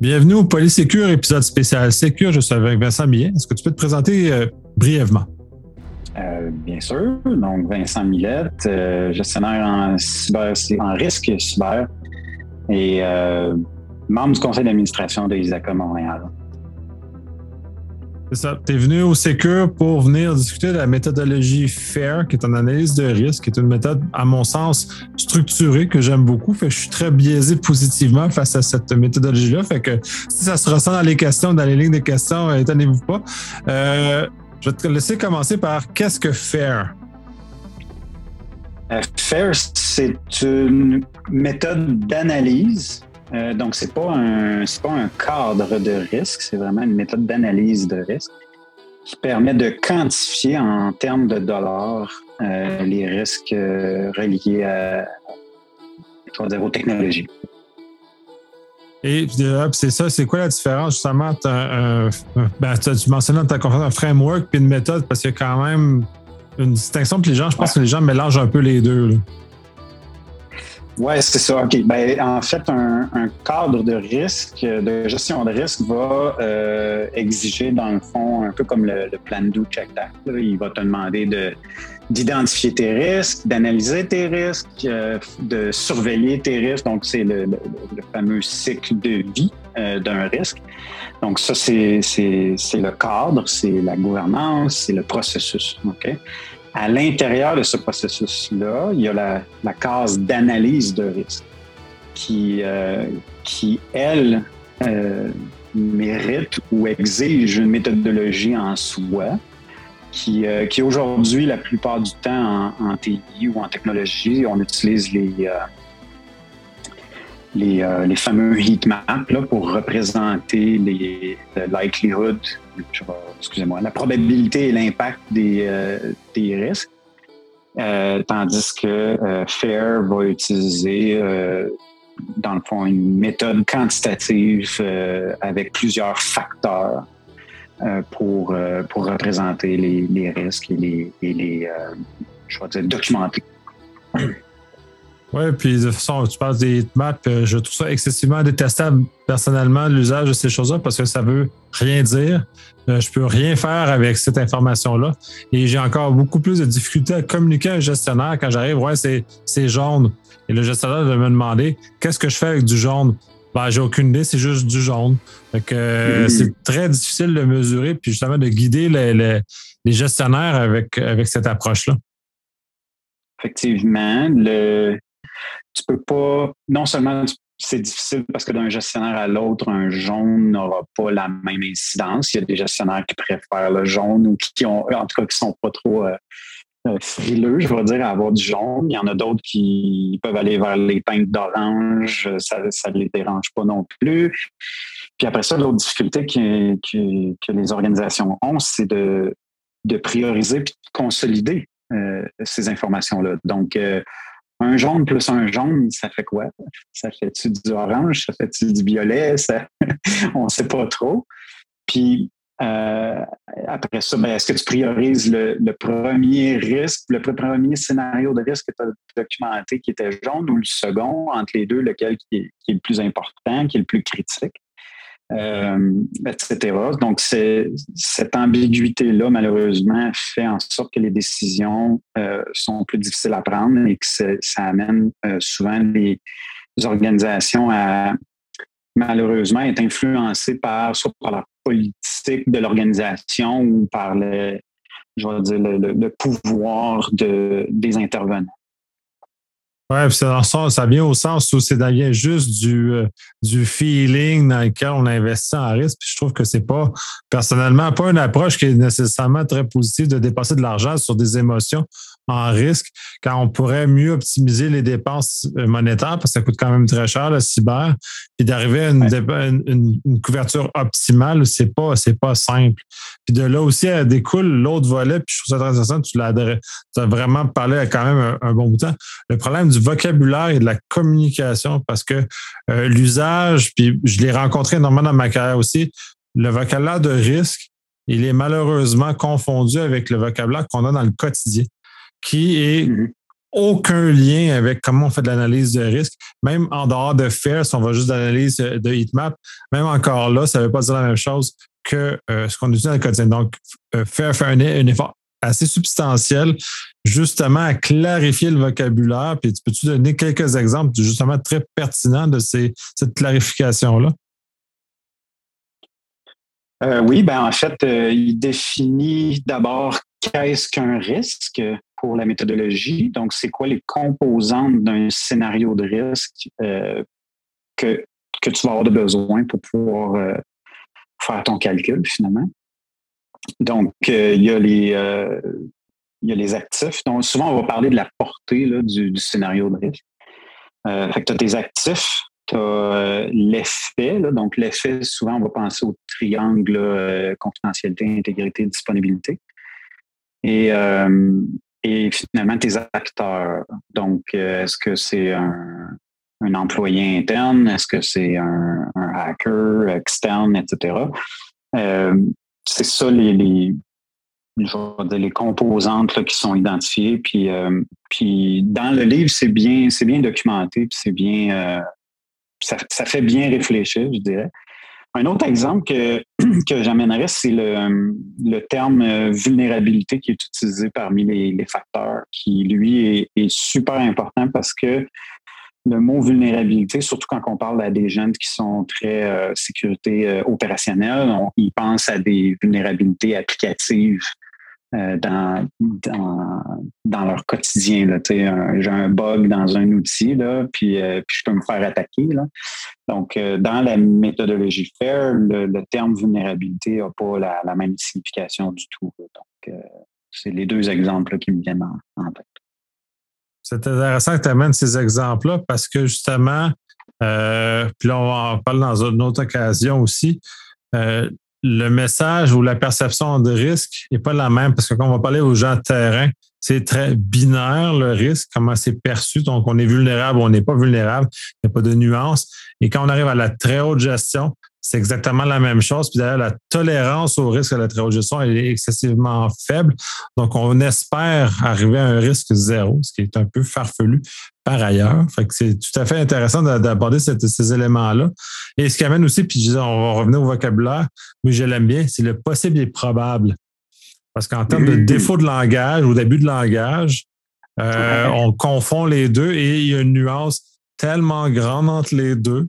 Bienvenue au Polysécure, épisode spécial Sécure. Je suis avec Vincent Millet. Est-ce que tu peux te présenter euh, brièvement? Euh, bien sûr. Donc, Vincent Millette, euh, gestionnaire en, cyber, en risque cyber et membre du conseil d'administration de ISACA Montréal. C'est ça. Tu es venu au Secure pour venir discuter de la méthodologie FAIR, qui est une analyse de risque, qui est une méthode, à mon sens, structurée, que j'aime beaucoup. Fait que je suis très biaisé positivement face à cette méthodologie-là. Fait que si ça se ressent dans les questions, dans les lignes de questions, étonnez-vous pas. Euh, je vais te laisser commencer par qu'est-ce que FAIR? Euh, FAIR, c'est une méthode d'analyse euh, donc, ce n'est pas, un, pas un cadre de risque, c'est vraiment une méthode d'analyse de risque qui permet de quantifier en termes de dollars euh, les risques euh, reliés à, dire, aux technologies. Et c'est ça, c'est quoi la différence justement? ben, tu mentionnais dans ta conférence un framework puis une méthode parce qu'il y a quand même une distinction. Puis les gens, je pense que les gens mélangent un peu les deux. Là. Oui, c'est ça. OK. Ben, en fait, un, cadre de risque, de gestion de risque va euh, exiger, dans le fond, un peu comme le, plan do check act. Il va te demander de, d'identifier tes risques, d'analyser tes risques, euh, de surveiller tes risques. Donc, c'est le, fameux cycle de vie euh, d'un risque. Donc, ça, c'est, c'est, c'est le cadre, c'est la gouvernance, c'est le processus. OK? À l'intérieur de ce processus-là, il y a la, case d'analyse de risque qui, euh, qui elle, euh, mérite ou exige une méthodologie en soi qui, euh, qui aujourd'hui, la plupart du temps en, en, TI ou en technologie, on utilise les, les, euh, les, fameux heat maps là, pour représenter les, le likelihood, excusez-moi, la probabilité et l'impact des, euh, des risques. Euh, tandis que FAIR va utiliser, dans le fond, une méthode quantitative avec plusieurs facteurs pour, pour représenter les, les, risques et les, et les je vais dire, documenter. Oui, puis de toute façon, tu parles des maps, euh, je trouve ça excessivement détestable personnellement, l'usage de ces choses-là, parce que ça veut rien dire. Euh, je peux rien faire avec cette information-là. Et j'ai encore beaucoup plus de difficultés à communiquer à un gestionnaire quand j'arrive, ouais, c'est jaune. Et le gestionnaire va me demander qu'est-ce que je fais avec du jaune? Ben, j'ai aucune idée, c'est juste du jaune. Fait que euh, mm-hmm. c'est très difficile de mesurer, puis justement de guider les, les gestionnaires avec, avec cette approche-là. Effectivement, le, tu peux pas, non seulement c'est difficile parce que d'un gestionnaire à l'autre, un jaune n'aura pas la même incidence. Il y a des gestionnaires qui préfèrent le jaune ou qui ont, en tout cas, qui sont pas trop euh, euh, frileux, je vais dire, à avoir du jaune. Il y en a d'autres qui peuvent aller vers les teintes d'orange. Ça ne les dérange pas non plus. Puis après ça, l'autre difficulté que, les organisations ont, c'est de, prioriser et de consolider euh, ces informations-là. Donc, un jaune plus un jaune, ça fait quoi? Ça fait-tu du orange? Ça fait-tu du violet? on ne sait pas trop. Puis euh, après ça, ben, est-ce que tu priorises le, premier risque, le premier scénario de risque que tu as documenté qui était jaune ou le second, entre les deux, lequel qui est, qui est le plus important, qui est le plus critique? Euh, etc. Donc, cette ambiguïté-là, malheureusement, fait en sorte que les décisions euh, sont plus difficiles à prendre et que ça amène euh, souvent les organisations à malheureusement être influencées par soit par la politique de l'organisation ou par le, je vais dire, le, pouvoir de, des intervenants. Oui, ça, ça vient au sens où c'est devient juste du, euh, du feeling dans lequel on investit en risque. Puis je trouve que c'est pas, personnellement, pas une approche qui est nécessairement très positive de dépasser de l'argent sur des émotions en risque, quand on pourrait mieux optimiser les dépenses euh, monétaires, parce que ça coûte quand même très cher, le cyber, puis d'arriver à une, couverture optimale, c'est pas, c'est pas simple. Puis de là aussi, elle découle l'autre volet, puis je trouve ça très intéressant, tu l'as as vraiment parlé à quand même un, bon bout de temps. Le problème du vocabulaire et de la communication, parce que euh, l'usage, puis je l'ai rencontré énormément dans ma carrière aussi, le vocabulaire de risque, il est malheureusement confondu avec le vocabulaire qu'on a dans le quotidien qui est, mm-hmm. aucun lien avec comment on fait de l'analyse de risque. Même en dehors de FAIR, si on va juste d'analyse de heatmap, même encore là, ça ne veut pas dire la même chose que euh, ce qu'on utilise dans le quotidien. Donc, euh, FAIR fait un, effort assez substantiel justement à clarifier le vocabulaire. Puis, peux-tu donner quelques exemples justement très pertinents de ces, cette clarification-là? Euh, oui, ben en fait, il définit d'abord qu'est-ce qu'un risque pour la méthodologie? Donc, c'est quoi les composantes d'un scénario de risque euh, que, que tu vas avoir de besoin pour pouvoir euh, faire ton calcul finalement? Donc, euh, il, y a les, il y a les actifs. Donc, souvent, on va parler de la portée du, scénario de risque. fait que tu as tes actifs, tu as l'effet. Donc, l'effet, souvent, on va penser au triangle confidentialité, intégrité, disponibilité. Et, euh, et finalement, tes acteurs. Donc, euh, est-ce que c'est un, employé interne? Est-ce que c'est un, hacker externe, etc.? Euh, c'est ça les, les, les composantes qui sont identifiées. Puis, puis dans le livre, c'est bien, c'est bien documenté, puis c'est bien, ça, fait bien réfléchir, je dirais. Un autre exemple que, que j'amènerais, c'est le, le, terme euh, vulnérabilité qui est utilisé parmi les, les facteurs, qui, lui, est, super important parce que le mot vulnérabilité, surtout quand on parle à des jeunes qui sont très euh, sécurité euh, opérationnelle, on, ils pensent à des vulnérabilités applicatives euh, dans, dans, dans, leur quotidien. J'ai un bug dans un outil, là, puis, euh, puis je peux me faire attaquer. Là. Donc, euh, dans la méthodologie FAIR, le, terme vulnérabilité n'a pas la, même signification du tout. Donc, c'est les deux exemples qui me viennent en, tête. C'est intéressant que tu amènes ces exemples-là parce que justement, puis là, on en parle dans une autre occasion aussi le message ou la perception de risque n'est pas la même parce que quand on va parler aux gens de terrain, c'est très binaire le risque, comment c'est perçu. Donc, on est vulnérable ou on n'est pas vulnérable. Il n'y a pas de nuance. Et quand on arrive à la très haute gestion, c'est exactement la même chose. Puis d'ailleurs, la tolérance au risque à la très haute gestion est excessivement faible. Donc, on espère arriver à un risque zéro, ce qui est un peu farfelu par ailleurs. Fait c'est tout à fait intéressant d'aborder ces éléments-là. Et ce qui amène aussi, puis je on va revenir au vocabulaire, mais je l'aime bien, c'est le possible et probable. Parce qu'en termes de défaut de langage ou d'abus de langage, euh, on confond les deux et il y a une nuance tellement grande entre les deux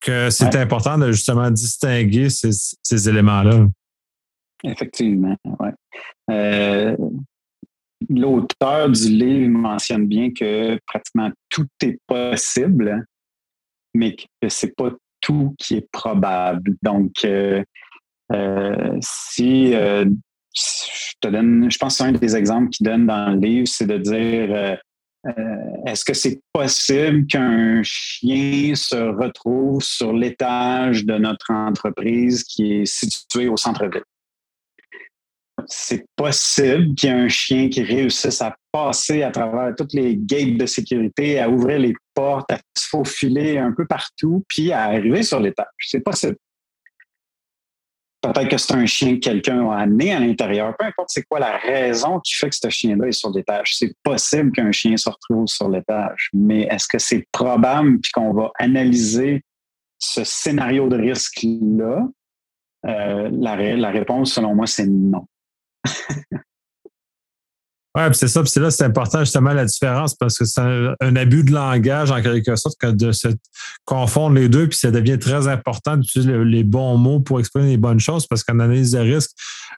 que c'est important de justement distinguer ces, éléments-là. Effectivement, oui. Euh, l'auteur du livre mentionne bien que pratiquement tout est possible, mais que c'est pas tout qui est probable. Donc, euh, euh, si je pense que c'est un des exemples qu'il donne dans le livre, c'est de dire euh, est-ce que c'est possible qu'un chien se retrouve sur l'étage de notre entreprise qui est située au centre-ville? C'est possible qu'il y ait un chien qui réussisse à passer à travers toutes les gates de sécurité, à ouvrir les portes, à se faufiler un peu partout, puis à arriver sur l'étage. C'est possible. Peut-être que c'est un chien que quelqu'un a amené à l'intérieur. Peu importe c'est quoi la raison qui fait que ce chien-là est sur l'étage. C'est possible qu'un chien se retrouve sur l'étage. Mais est-ce que c'est probable puis qu'on va analyser ce scénario de risque-là? Euh, la, la réponse, selon moi, c'est non. Oui, c'est ça. Puis c'est là, c'est important justement la différence parce que c'est un, abus de langage en quelque sorte que de se confondre les deux. Puis ça devient très important d'utiliser les bons mots pour exprimer les bonnes choses parce qu'en analyse de risque,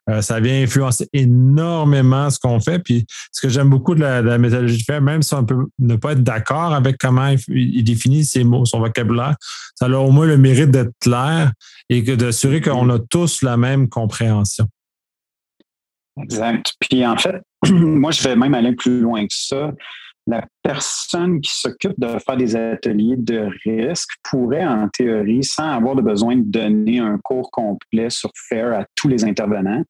euh, ça vient influencer énormément ce qu'on fait. Puis ce que j'aime beaucoup de la, méthodologie de faire, même si on peut ne pas être d'accord avec comment il, définit ses mots, son vocabulaire, ça a au moins le mérite d'être clair et que d'assurer qu'on a tous la même compréhension. Exact. Puis en fait, moi, je vais même aller plus loin que ça. La personne qui s'occupe de faire des ateliers de risque pourrait, en théorie, sans avoir de besoin de donner un cours complet sur FAIR à tous les intervenants.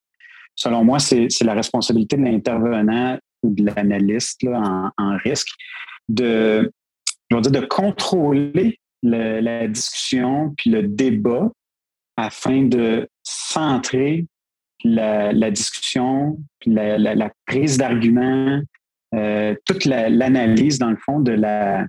Selon moi, c'est la responsabilité de l'intervenant ou de l'analyste en, risque de, dire, de contrôler la discussion puis le débat afin de centrer la, discussion, la, prise d'argument toute l'analyse, dans le fond, de la.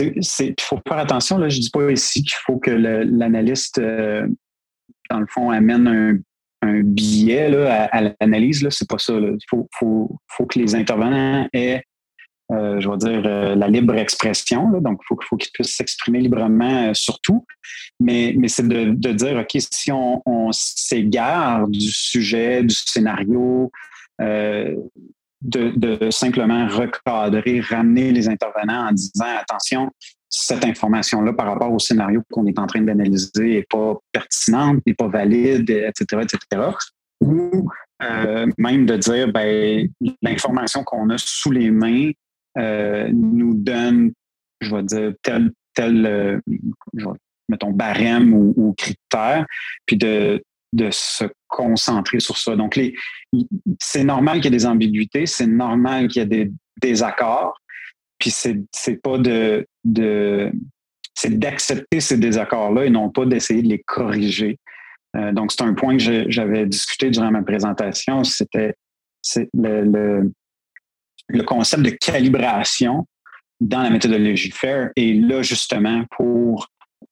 Il faut faire attention, là, je ne dis pas ici qu'il faut que l'analyste, dans le fond, amène un, un billet là, à, l'analyse. Ce n'est pas ça. Il faut, faut, faut, que les intervenants aient euh, je vais dire, euh, la libre expression. donc, il faut, qu'ils puissent s'exprimer librement euh, sur tout. Mais, mais c'est de, dire, OK, si on, s'égare du sujet, du scénario, de, simplement recadrer, ramener les intervenants en disant, attention, cette information-là par rapport au scénario qu'on est en train d'analyser n'est pas pertinente, n'est pas valide, etc., etc. Ou même de dire, ben, l'information qu'on a sous les mains euh, nous donne, je vais dire, tel, tel euh, mettons, barème ou, ou, critère, puis de, de se concentrer sur ça. Donc, les, c'est normal qu'il y ait des ambiguïtés, c'est normal qu'il y ait des désaccords, puis c'est, c'est pas de, de c'est d'accepter ces désaccords-là et non pas d'essayer de les corriger. Euh, donc, c'est un point que j'avais discuté durant ma présentation. C'était c'est le, le, le concept de calibration dans la méthodologie FAIR est là justement pour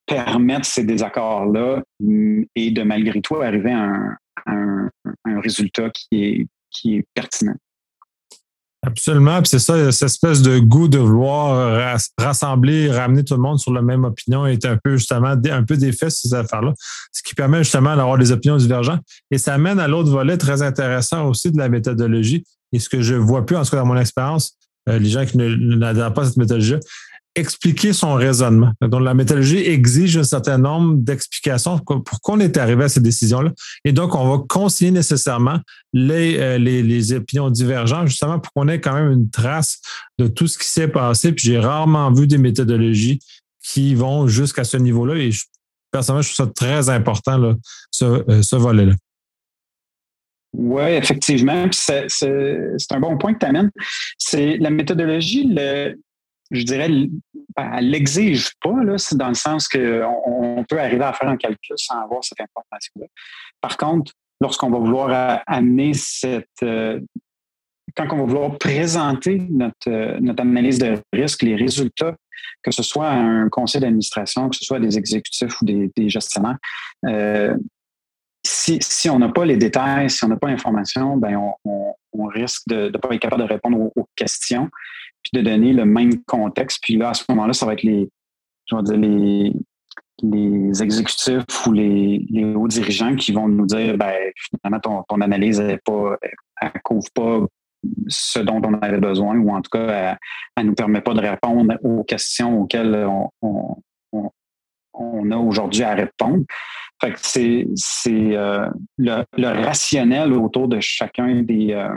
permettre ces désaccords-là mm, et de malgré tout arriver à un, résultat qui est, qui est pertinent. Absolument. Puis c'est ça, cette espèce de goût de vouloir rassembler, ramener tout le monde sur la même opinion est un peu justement un peu défait ces affaires-là, ce qui permet justement d'avoir des opinions divergentes. Et ça mène à l'autre volet très intéressant aussi de la méthodologie, et ce que je vois plus, en tout cas dans mon expérience, euh, les gens qui n'adhèrent pas à cette méthodologie, expliquer son raisonnement. Donc, la méthodologie exige un certain nombre d'explications pour qu'on est arrivé à ces décisions-là. Et donc, on va conseiller nécessairement les, euh, les, les opinions divergentes, justement pour qu'on ait quand même une trace de tout ce qui s'est passé. Puis, j'ai rarement vu des méthodologies qui vont jusqu'à ce niveau-là. Et personnellement, je trouve ça très important, là, ce, euh, ce volet-là. Oui, effectivement. C'est un bon point que tu amènes. C'est la méthodologie, je dirais, elle l'exige pas, là, dans le sens qu'on on peut arriver à faire un calcul sans avoir cette information-là. Par contre, lorsqu'on va vouloir amener cette. Euh, quand on va vouloir présenter notre, notre analyse de risque, les résultats, que ce soit un conseil d'administration, que ce soit des exécutifs ou des, gestionnaires, euh, si, on n'a pas les détails, si on n'a pas l'information, ben on, risque de ne pas être capable de répondre aux, questions, puis de donner le même contexte. Puis là, à ce moment-là, ça va être les, je dire, les, les exécutifs ou les, hauts dirigeants qui vont nous dire ben, finalement, ton, analyse ne couvre pas ce dont on avait besoin, ou en tout cas, elle ne nous permet pas de répondre aux questions auxquelles on a aujourd'hui à répondre. Que c'est, euh, le, rationnel autour de chacun des, euh,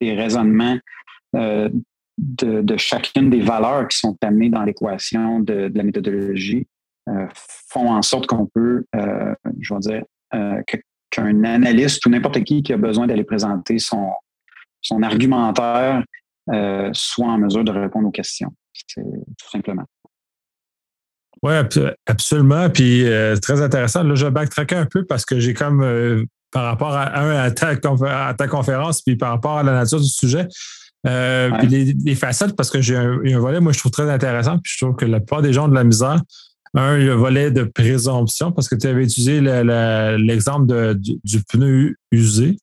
raisonnements euh, de, de, chacune des valeurs qui sont amenées dans l'équation de, la méthodologie font en sorte qu'on peut, je vais dire, qu'un analyste ou n'importe qui qui a besoin d'aller présenter son, son argumentaire soit en mesure de répondre aux questions. C'est tout simplement. Oui, absolument. Puis euh, très intéressant. Là, je backtrack un peu parce que j'ai comme euh, par rapport à, à, ta, à, ta, conférence, puis par rapport à la nature du sujet, euh, puis les, facettes, parce que j'ai un, un, volet, moi, je trouve très intéressant, puis je trouve que la plupart des gens ont de la misère. Un, le volet de présomption, parce que tu avais utilisé l'exemple du, pneu usé.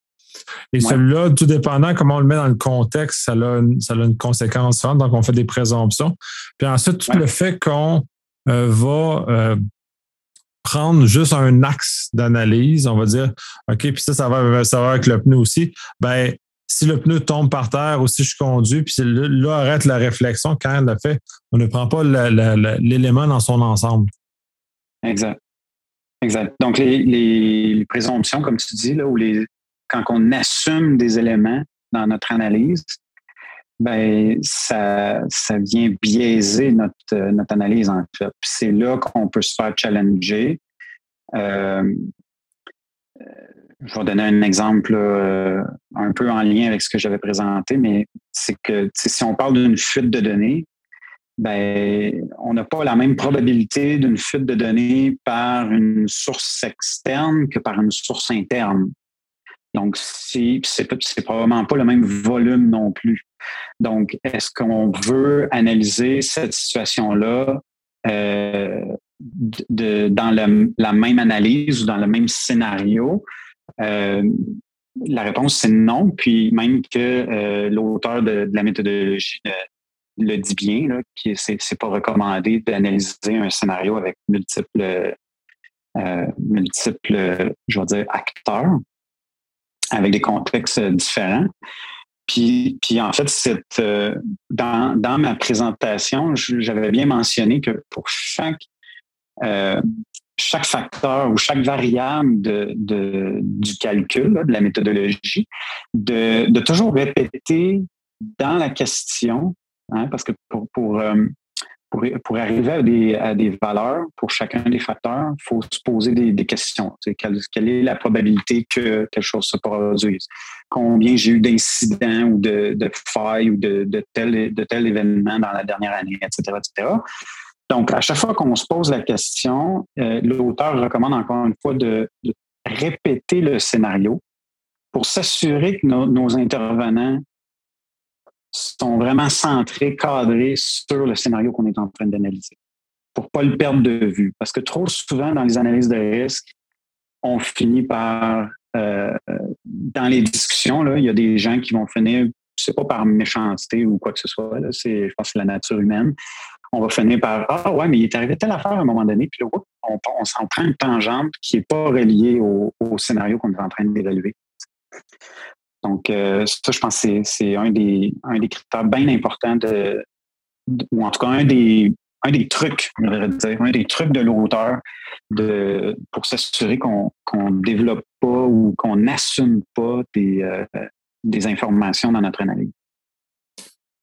Et celui-là, tout dépendant comment on le met dans le contexte, ça a une, ça a une conséquence. Donc, on fait des présomptions. Puis ensuite, tout le fait qu'on va euh, prendre juste un axe d'analyse, on va dire, OK, puis ça, ça va, ça va avec le pneu aussi. Ben, si le pneu tombe par terre ou si je conduis, puis là, arrête la réflexion quand elle l'a fait. On ne prend pas l'élément dans son ensemble. Exact. Exact. Donc, les, présomptions, comme tu dis, là, les, quand on assume des éléments dans notre analyse, ben ça, ça vient biaiser notre, notre analyse en fait. c'est là qu'on peut se faire challenger. Euh, euh, je vais donner un exemple euh, un peu en lien avec ce que j'avais présenté, mais c'est que si on parle d'une fuite de données, ben, on n'a pas la même probabilité d'une fuite de données par une source externe que par une source interne. Donc, c'est probablement pas le même volume non plus. Donc, est-ce qu'on veut analyser cette situation-là euh, dans la même analyse ou dans le même scénario? Euh, la réponse, c'est non. Puis même que euh, l'auteur de, la méthodologie le dit bien, là, que c'est, pas recommandé d'analyser un scénario avec multiples, multiples, je dire, acteurs avec des contextes différents. Puis, puis en fait, euh, dans, dans ma présentation, j'avais bien mentionné que pour chaque, euh, chaque facteur ou chaque variable de, de du calcul, de la méthodologie, de, de toujours répéter dans la question, hein, parce que pour, euh, pour, arriver à des, valeurs pour chacun des facteurs, il faut se poser des, questions. Quelle, quelle, est la probabilité que quelque chose se produise? Combien j'ai eu d'incidents ou de, failles ou de, de, tel, événement dans la dernière année, etc., etc. Donc, à chaque fois qu'on se pose la question, euh, l'auteur recommande encore une fois de, répéter le scénario pour s'assurer que nos intervenants sont vraiment centrés, cadrés sur le scénario qu'on est en train d'analyser pour pas le perdre de vue. Parce que trop souvent, dans les analyses de risque, on finit par, euh, dans les discussions, là, il y a des gens qui vont finir, c'est pas par méchanceté ou quoi que ce soit, je pense que c'est la nature humaine. On va finir par Ah ouais, mais il est arrivé telle affaire à un moment donné, puis là, on, on s'en prend une tangente qui n'est pas reliée au scénario qu'on est en train d'évaluer. Donc, euh, ça, je pense que c'est un des, critères bien importants ou en tout cas un des, un des trucs, dire, un des trucs de l'auteur pour s'assurer qu'on ne développe pas ou qu'on n'assume pas euh, des informations dans notre analyse.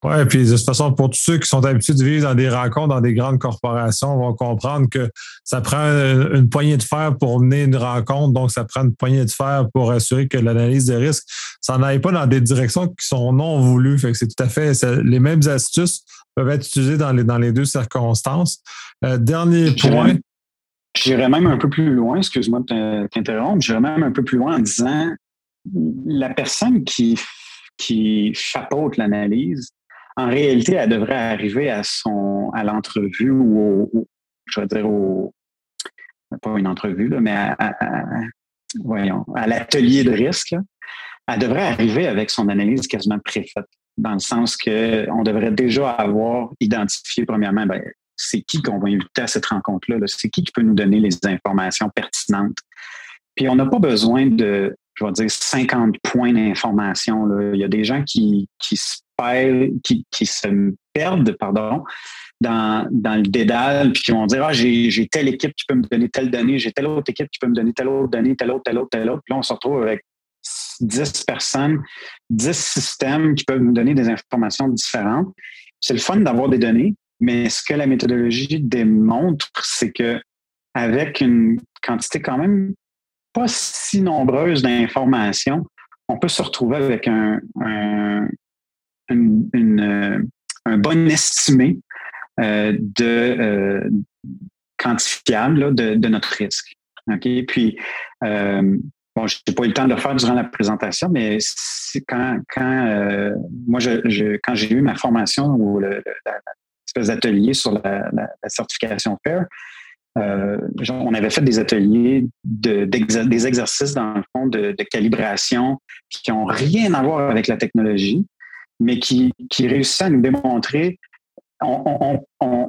Oui, puis de toute façon, pour tous ceux qui sont habitués de vivre dans des rencontres, dans des grandes corporations, vont comprendre que ça prend une, poignée de fer pour mener une rencontre, donc ça prend une poignée de fer pour assurer que l'analyse de risque, ça n'aille pas dans des directions qui sont non voulues. Fait que c'est tout à fait les mêmes astuces peuvent être utilisées dans les, dans les deux circonstances. Euh, dernier point. J'irais même un peu plus loin, excuse-moi de t'interrompre, j'irais même un peu plus loin en disant la personne qui, qui chapeaute l'analyse en réalité, elle devrait arriver à son à l'entrevue ou au, je veux dire au pas une entrevue, là, mais à, voyons, à l'atelier de risque, elle devrait arriver avec son analyse quasiment préfaite, dans le sens que on devrait déjà avoir identifié premièrement, ben, c'est qui qu'on va inviter à cette rencontre-là, -là, c'est qui qui peut nous donner les informations pertinentes. Puis on n'a pas besoin de, je vais dire, 50 points d'information. Il y a des gens qui, qui se qui, se perdent pardon, dans, dans le dédale, puis qui vont dire Ah, j'ai telle équipe qui peut me donner telle donnée, j'ai telle autre équipe qui peut me donner telle autre donnée, telle autre, telle autre, telle autre. Puis là, on se retrouve avec 10 personnes, 10 systèmes qui peuvent nous donner des informations différentes. C'est le fun d'avoir des données, mais ce que la méthodologie démontre, c'est que avec une quantité quand même pas si nombreuse d'informations, on peut se retrouver avec un, euh, un bon estimé euh, de euh, quantifiable de, de, notre risque. OK? Puis, bon, je n'ai pas eu le temps de le faire durant la présentation, mais quand, quand moi, je, quand j'ai eu ma formation ou l'espèce d'atelier sur la, la, certification FAIR, on avait fait des ateliers, de, des exercices dans le fond de, de calibration qui n'ont rien à voir avec la technologie, mais qui, qui réussissait à nous démontrer, on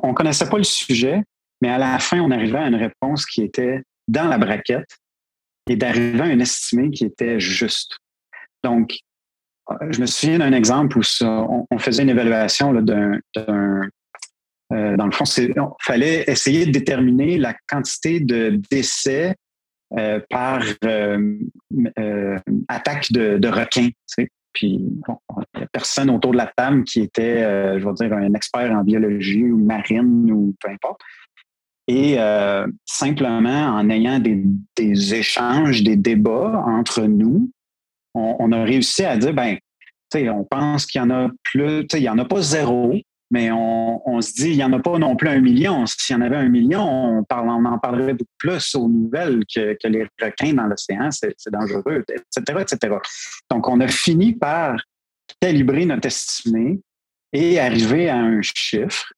ne connaissait pas le sujet, mais à la fin, on arrivait à une réponse qui était dans la braquette et d'arriver à un estimé qui était juste. Donc, je me souviens d'un exemple où on, faisait une évaluation d'un, euh, dans le fond, il fallait essayer de déterminer la quantité de décès euh, par euh, attaque de, de. Puis, il n'y a personne autour de la table qui était, euh, je vais dire, un expert en biologie ou marine ou peu importe. Et euh, simplement, en ayant des, échanges, des débats entre nous, on, a réussi à dire, ben, on pense qu'il y en a plus, il n'y en a pas zéro, mais on, se dit, il n'y en a pas non plus un million. S'il y en avait un million, on, parle, on en parlerait beaucoup plus aux nouvelles que, les requins dans l'océan, c'est dangereux, etc., etc. Donc, on a fini par calibrer notre estimé et arriver à un chiffre,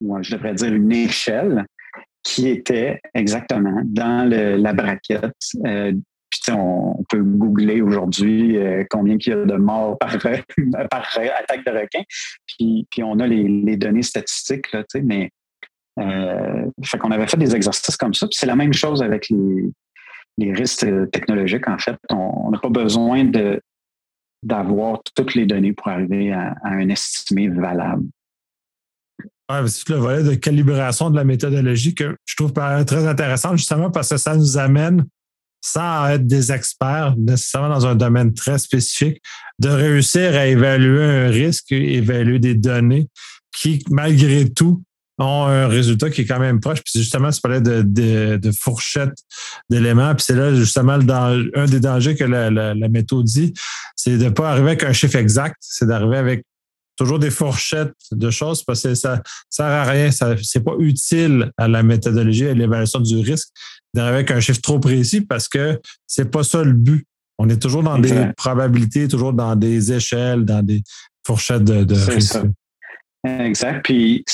ou je devrais dire une échelle, qui était exactement dans la braquette euh, on, peut googler aujourd'hui euh, combien il y a de morts par, attaque de requin. Puis, on a les, données statistiques, là, mais euh, fait qu'on avait fait des exercices comme ça. C'est la même chose avec les, risques technologiques, en fait. On n'a pas besoin d'avoir toutes les données pour arriver à, un estimé valable. C'est le volet de calibration de la méthodologie que je trouve très intéressant, justement parce que ça nous amène sans être des experts nécessairement dans un domaine très spécifique, de réussir à évaluer un risque, évaluer des données qui, malgré tout, ont un résultat qui est quand même proche. Puis justement, tu parlais de, de, d'éléments. Puis c'est là justement un des dangers que la, la, méthode dit, c'est de ne pas arriver avec un chiffre exact, c'est d'arriver avec toujours des fourchettes de choses parce que ça ne sert à rien. Ce n'est pas utile à la méthodologie, à l'évaluation du risque d'arriver avec un chiffre trop précis parce que c'est pas ça le but. On est toujours dans des probabilités, toujours dans des échelles, dans des fourchettes de, de risque. Exact. Puis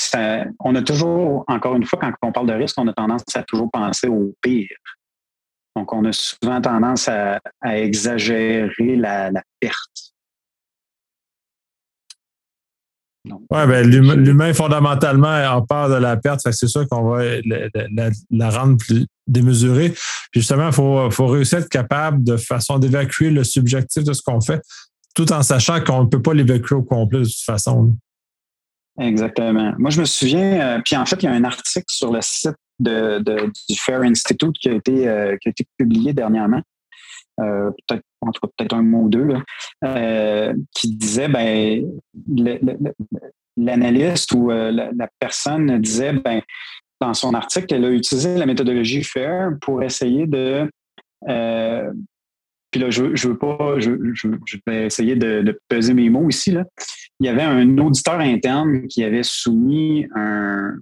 on a toujours, encore une fois, quand on parle de risque, on a tendance à toujours penser au pire. Donc, on a souvent tendance à, exagérer la perte. Oui, ben, l'humain, fondamentalement, en peur de la perte. C'est sûr qu'on va la, rendre plus démesurée. Puis justement, il faut, réussir à être capable de façon d'évacuer le subjectif de ce qu'on fait, tout en sachant qu'on ne peut pas l'évacuer au complet de toute façon. Exactement. Moi, je me souviens, euh, puis en fait, il y a un article sur le site de, du Fair Institute qui a été, euh, qui a été publié dernièrement. Euh, peut-être peut-être un mot ou deux, euh, qui disait ben l'analyste ou euh, la, personne disait ben dans son article qu'elle a utilisé la méthodologie FAIR pour essayer de puis là, je, je veux pas, je, vais essayer de, peser mes mots ici. Là. Il y avait un auditeur interne qui avait soumis un,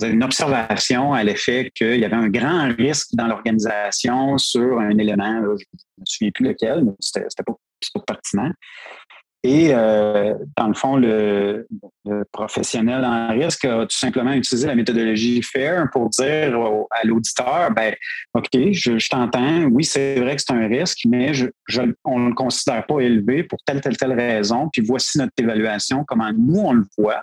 une observation à l'effet qu'il y avait un grand risque dans l'organisation sur un élément, je ne me souviens plus lequel, mais c'était pas, pas pertinent. Et euh, dans le fond, le, professionnel en risque a tout simplement utilisé la méthodologie FAIR pour dire à l'auditeur, ben, OK, je, t'entends, oui, c'est vrai que c'est un risque, mais on ne le considère pas élevé pour telle, telle, telle raison, puis voici notre évaluation, comment nous on le voit.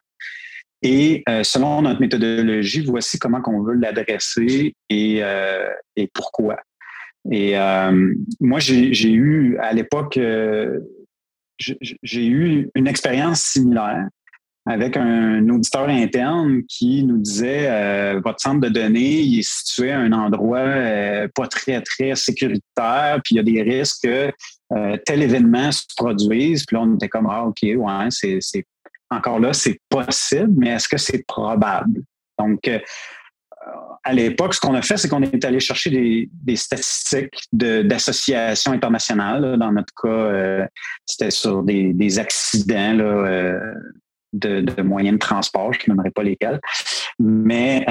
Et euh, selon notre méthodologie, voici comment on veut l'adresser et, euh, et, pourquoi. Et euh, moi, j'ai eu à l'époque, j'ai eu une expérience similaire avec un auditeur interne qui nous disait votre centre de données il est situé à un endroit pas très très sécuritaire, puis il y a des risques que tel événement se produise. Puis là, on était comme ah ok ouais c'est encore là, c'est possible, mais est-ce que c'est probable? Donc, euh, à l'époque, ce qu'on a fait, c'est qu'on est allé chercher des, statistiques d'associations internationales. Dans notre cas, euh, c'était sur des, accidents euh, de, moyens de transport, je ne nommerai pas lesquels. Mais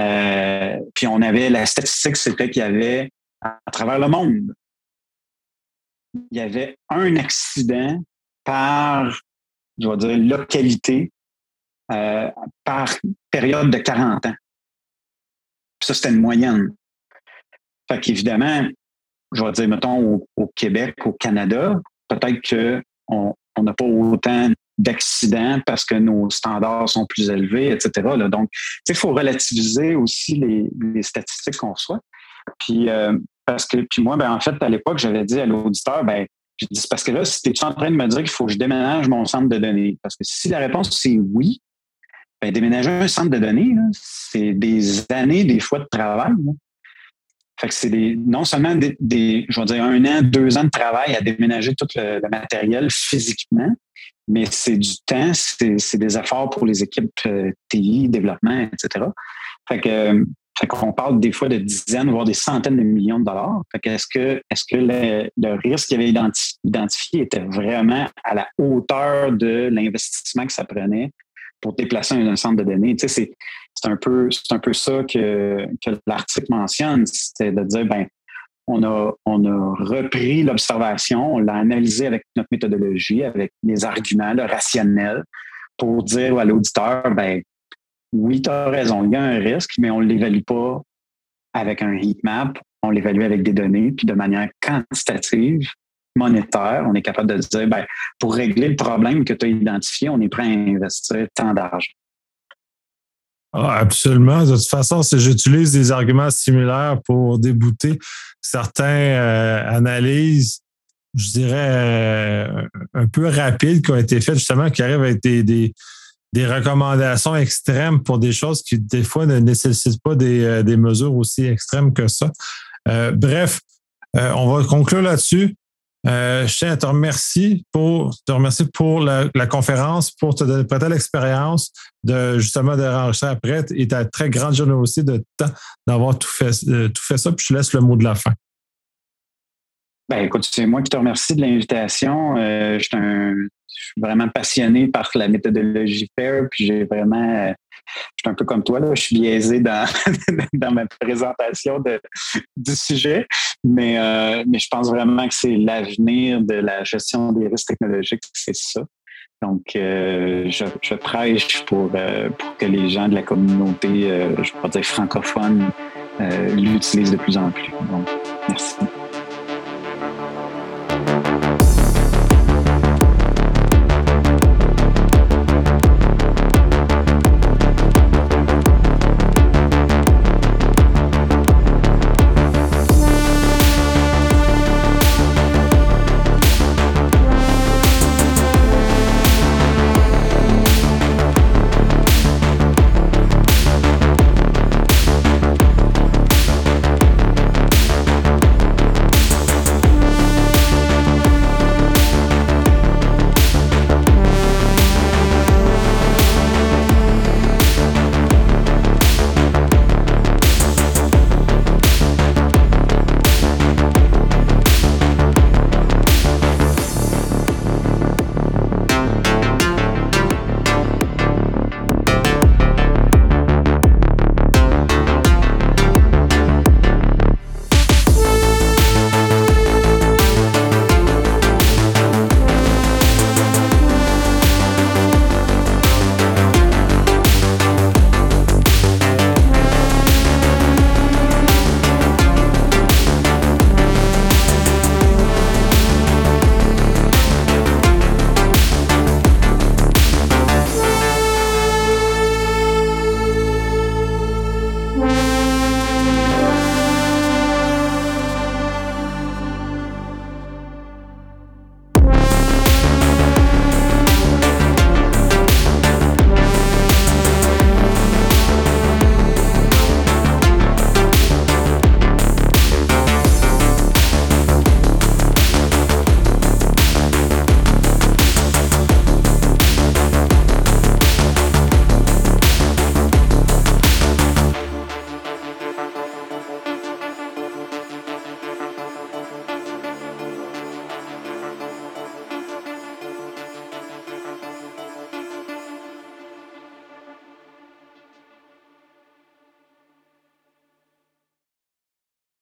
puis on avait la statistique, c'était qu'il y avait à travers le monde, il y avait un accident par je vais dire, localité euh, par période de 40 ans. ça, c'était une moyenne. Fait qu'évidemment, je vais dire, mettons, au, Québec, au Canada, peut-être qu'on n'a pas autant d'accidents parce que nos standards sont plus élevés, etc. Donc, il faut relativiser aussi les, statistiques qu'on reçoit. Puis, euh, parce que, puis moi, ben, en fait, à l'époque, j'avais dit à l'auditeur, ben, parce que là, si tu es en train de me dire qu'il faut que je déménage mon centre de données, parce que si la réponse c'est oui, ben, déménager un centre de données, c'est des années, des fois de travail. Fait que c'est des, non seulement des, je vais dire, un an, deux ans de travail à déménager tout le, matériel physiquement, mais c'est du temps, c'est des efforts pour les équipes euh, TI, développement, etc. Fait que fait qu'on parle des fois de dizaines, voire des centaines de millions de dollars. Fait est-ce que, est-ce que le, risque qu'il avait identifié était vraiment à la hauteur de l'investissement que ça prenait pour déplacer un, centre de données? Tu sais, c'est un peu c'est un peu ça que, que l'article mentionne, c'était de dire ben on a, on a repris l'observation, on l'a analysé avec notre méthodologie, avec les arguments, le rationnel, pour dire à l'auditeur, ben oui, tu as raison, il y a un risque, mais on ne l'évalue pas avec un heat map, on l'évalue avec des données, puis de manière quantitative, monétaire, on est capable de dire, ben, pour régler le problème que tu as identifié, on est prêt à investir tant d'argent. Ah, absolument. De toute façon, j'utilise des arguments similaires pour débouter certaines euh, analyses, je dirais, euh, un peu rapides qui ont été faites, justement, qui arrivent avec des, recommandations extrêmes pour des choses qui, des fois, ne nécessitent pas des, euh, des mesures aussi extrêmes que ça. bref, on va conclure là-dessus. Euh, je tiens à te remercier pour te remercier pour la, conférence, pour te donner prêter l'expérience de justement de renregistrer après et ta très grande générosité de temps d'avoir tout fait, euh, tout fait ça. Puis je laisse le mot de la fin. Ben, écoute, c'est moi qui te remercie de l'invitation. Euh, je, suis vraiment passionné par la méthodologie FAIR, puis j'ai vraiment je suis un peu comme toi, là, je suis biaisé dans, dans ma présentation de, du sujet, mais, euh, mais je pense vraiment que c'est l'avenir de la gestion des risques technologiques, c'est ça. Donc, euh, je, je, prêche pour, euh, pour que les gens de la communauté, je pourrais dire francophone, l'utilisent de plus en plus. Donc, merci.